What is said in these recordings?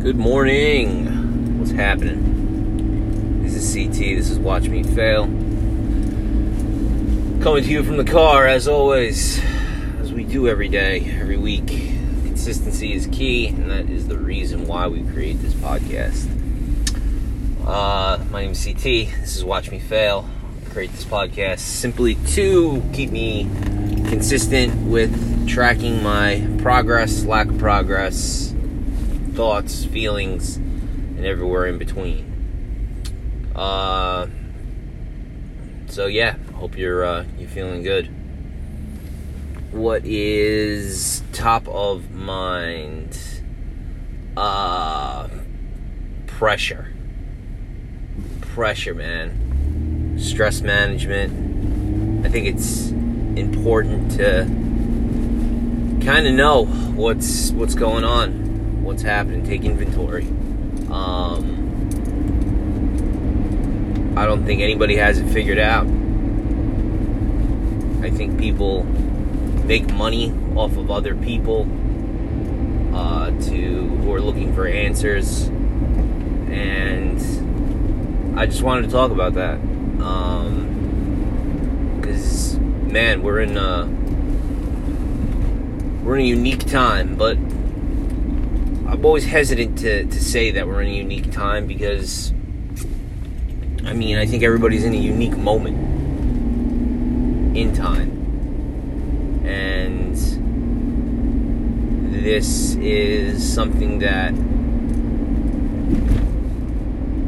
Good morning. What's happening? This is CT. This is Watch Me Fail. Coming to you from the car, as always, as we do every day, every week. Consistency is key, and that is the reason why we create this podcast. Uh, my name is CT. This is Watch Me Fail. I create this podcast simply to keep me consistent with tracking my progress, lack of progress, thoughts, feelings, and everywhere in between. Uh, so yeah, hope you're uh, you're feeling good. What is top of mind? Uh, pressure. Pressure, man. Stress management. I think it's important to kind of know what's what's going on what's happening, take inventory. Um, I don't think anybody has it figured out. I think people make money off of other people uh, to who are looking for answers, and I just wanted to talk about that because um, man, we're in a we're in a unique time, but I'm always hesitant to, to say that we're in a unique time because, I mean, I think everybody's in a unique moment in time. And this is something that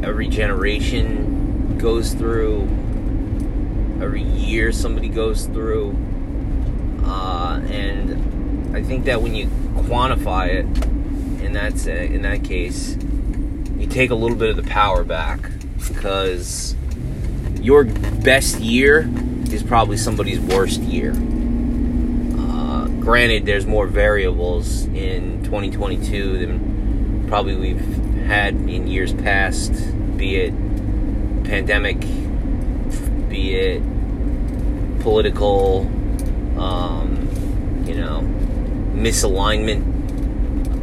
every generation goes through, every year somebody goes through. Uh, and I think that when you quantify it, in that in that case, you take a little bit of the power back because your best year is probably somebody's worst year. Uh, granted, there's more variables in 2022 than probably we've had in years past, be it pandemic, be it political, um, you know, misalignment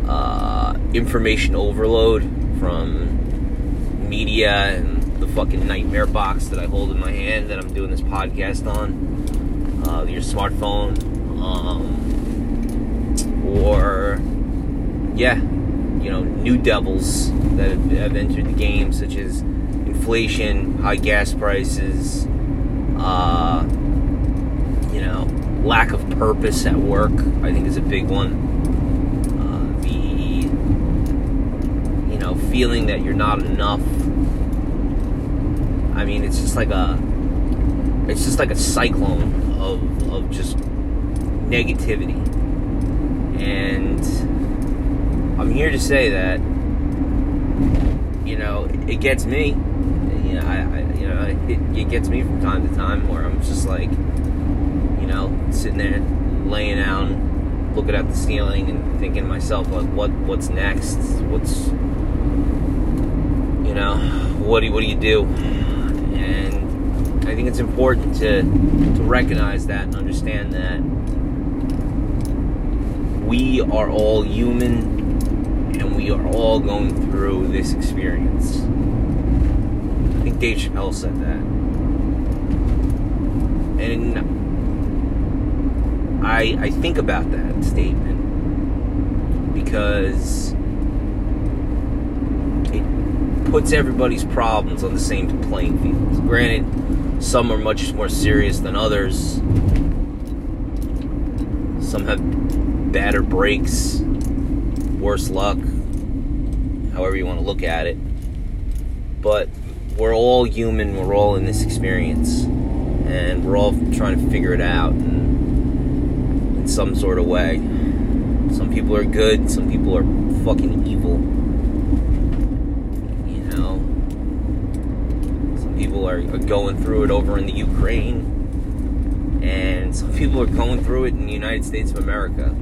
uh, information overload from media and the fucking nightmare box that I hold in my hand that I'm doing this podcast on, uh, your smartphone, um, or yeah, you know, new devils that have, have entered the game, such as inflation, high gas prices, uh, you know, lack of purpose at work. I think is a big one. Feeling that you're not enough. I mean, it's just like a it's just like a cyclone of of just negativity. And I'm here to say that you know, it gets me. You know, I, I you know, it, it gets me from time to time where I'm just like, you know, sitting there laying down, looking at the ceiling and thinking to myself like what what's next? What's you know, what do what do you do? And I think it's important to to recognize that and understand that we are all human and we are all going through this experience. I think Dave Chappelle said that. And I I think about that statement because puts everybody's problems on the same playing field. Granted, some are much more serious than others. Some have badder breaks, worse luck, however you want to look at it. But we're all human, we're all in this experience, and we're all trying to figure it out in, in some sort of way. Some people are good, some people are fucking evil people are, are going through it over in the Ukraine, and some people are going through it in the United States of America.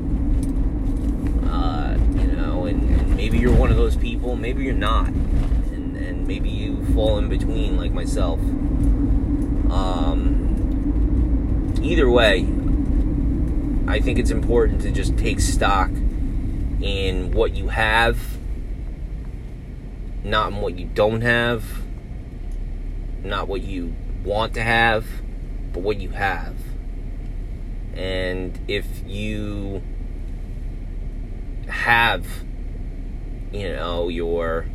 Uh, you know, and, and, maybe you're one of those people, maybe you're not, and, and maybe you fall in between like myself. Um, either way, I think it's important to just take stock in what you have not in what you don't have, not what you want to have, but what you have. And if you have, you know, your,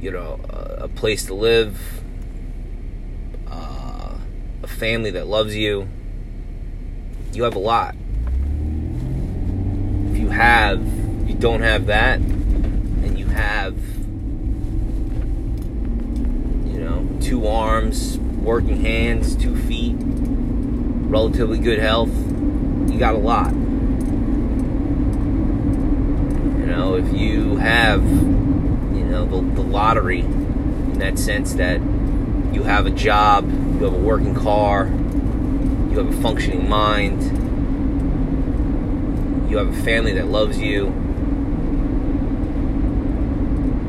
you know, a, place to live, uh, a family that loves you, you have a lot. If you have, you don't have that, and you have, you know, two arms, working hands, two feet, relatively good health, you got a lot. You know, if you have, you know, the, the lottery in that sense that you have a job, you have a working car, you have a functioning mind, you have a family that loves you,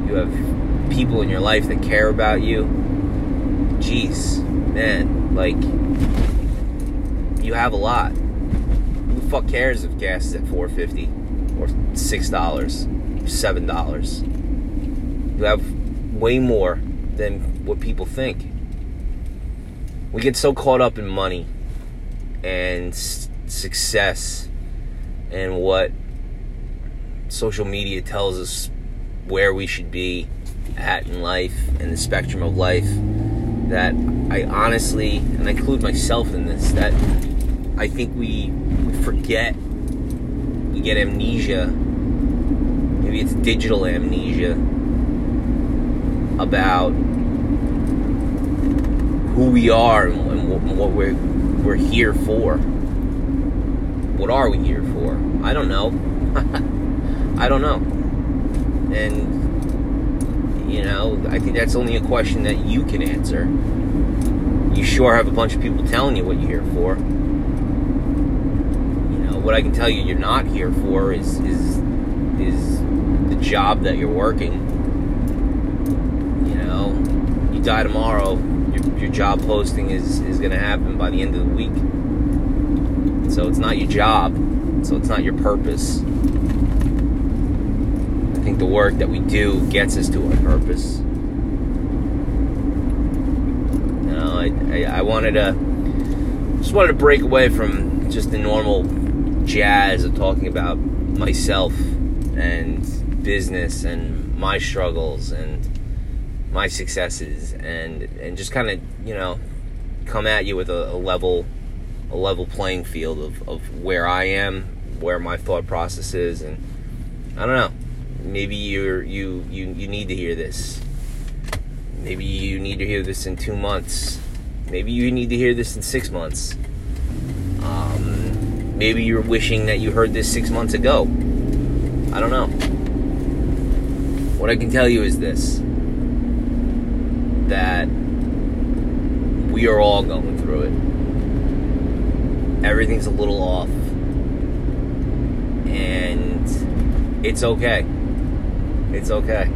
you have people in your life that care about you. Jeez, man, like you have a lot. Who the fuck cares if gas is at four fifty or six dollars, seven dollars? You have way more than what people think. We get so caught up in money and s- success and what social media tells us where we should be at in life and the spectrum of life that I honestly, and I include myself in this, that I think we, forget, we get amnesia. Maybe it's digital amnesia about who we are and what we're we're here for. What are we here for? I don't know. I don't know. And you know, I think that's only a question that you can answer. You sure have a bunch of people telling you what you're here for You know, what I can tell you you're not here for is is is the job that you're working. You know, you die tomorrow, your, your job posting is is going to happen by the end of the week. So it's not your job. So it's not your purpose. I think the work that we do gets us to our purpose. I, I, I wanted to just wanted to break away from just the normal jazz of talking about myself and business and my struggles and my successes and and just kind of you know come at you with a, a, level a level playing field of, of where I am where my thought process is and I don't know maybe you're you you you need to hear this maybe you need to hear this in two months maybe you need to hear this in six months um, Maybe you're wishing that you heard this six months ago. I don't know. What I can tell you is this that we are all going through it. Everything's a little off. And it's okay. It's okay.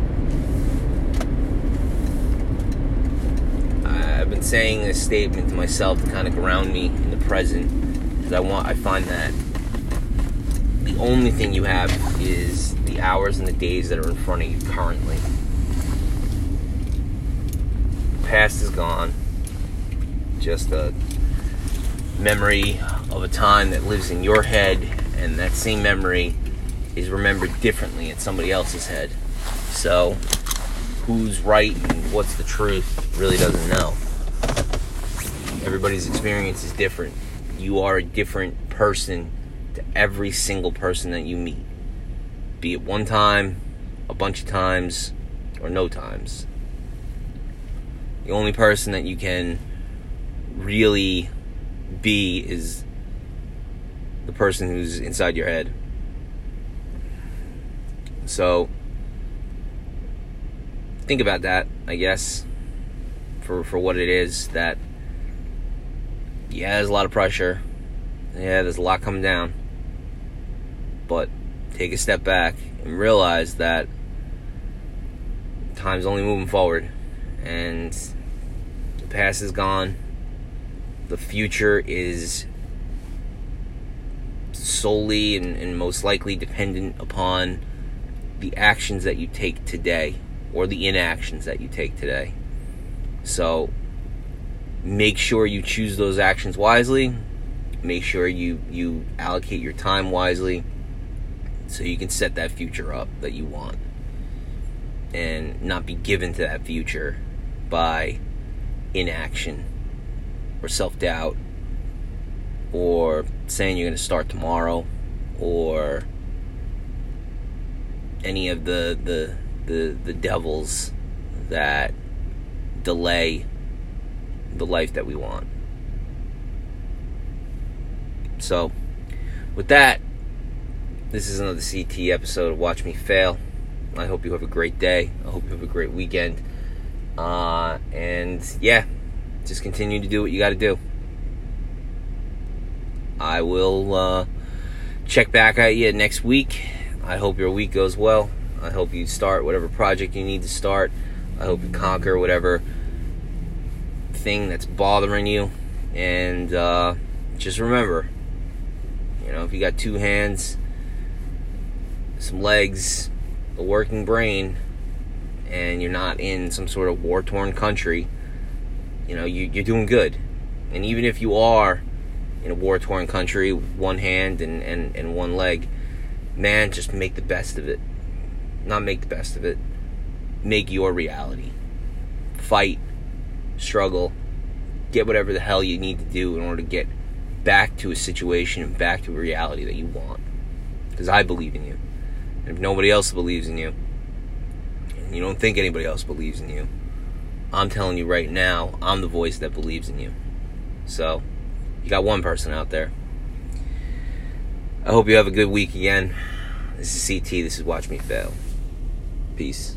I've been saying this statement to myself to kind of ground me in the present because I want I find that the only thing you have is the hours and the days that are in front of you currently. The past is gone. Just a memory of a time that lives in your head, and that same memory is remembered differently in somebody else's head. So, who's right and what's the truth really doesn't know. Everybody's experience is different you are a different person to every single person that you meet. Be it one time, a bunch of times, or no times. The only person that you can really be is the person who's inside your head. So, think about that, I guess, for, for what it is that yeah, there's a lot of pressure. Yeah, there's a lot coming down. But take a step back and realize that time's only moving forward and the past is gone. The future is solely and, and most likely dependent upon the actions that you take today or the inactions that you take today. So make sure you choose those actions wisely. Make sure you you allocate your time wisely so you can set that future up that you want and not be given to that future by inaction or self-doubt or saying you're going to start tomorrow or any of the the the, the devils that delay the life that we want. So, with that, this is another CT episode of Watch Me Fail. I hope you have a great day. I hope you have a great weekend. Uh, and yeah, just continue to do what you got to do. I will uh, check back at you next week. I hope your week goes well. I hope you start whatever project you need to start. I hope you conquer whatever thing that's bothering you. And uh, just remember, you know, if you got two hands, some legs, a working brain, and you're not in some sort of war torn country, you know, you, you're doing good. And even if you are in a war torn country one hand and, and, and one leg, man, just make the best of it. Not make the best of it, make your reality. Fight, struggle, get whatever the hell you need to do in order to get back to a situation and back to a reality that you want. Because I believe in you. And if nobody else believes in you, and you don't think anybody else believes in you, I'm telling you right now, I'm the voice that believes in you. So, you got one person out there. I hope you have a good week again. This is CT. This is Watch Me Fail. Peace.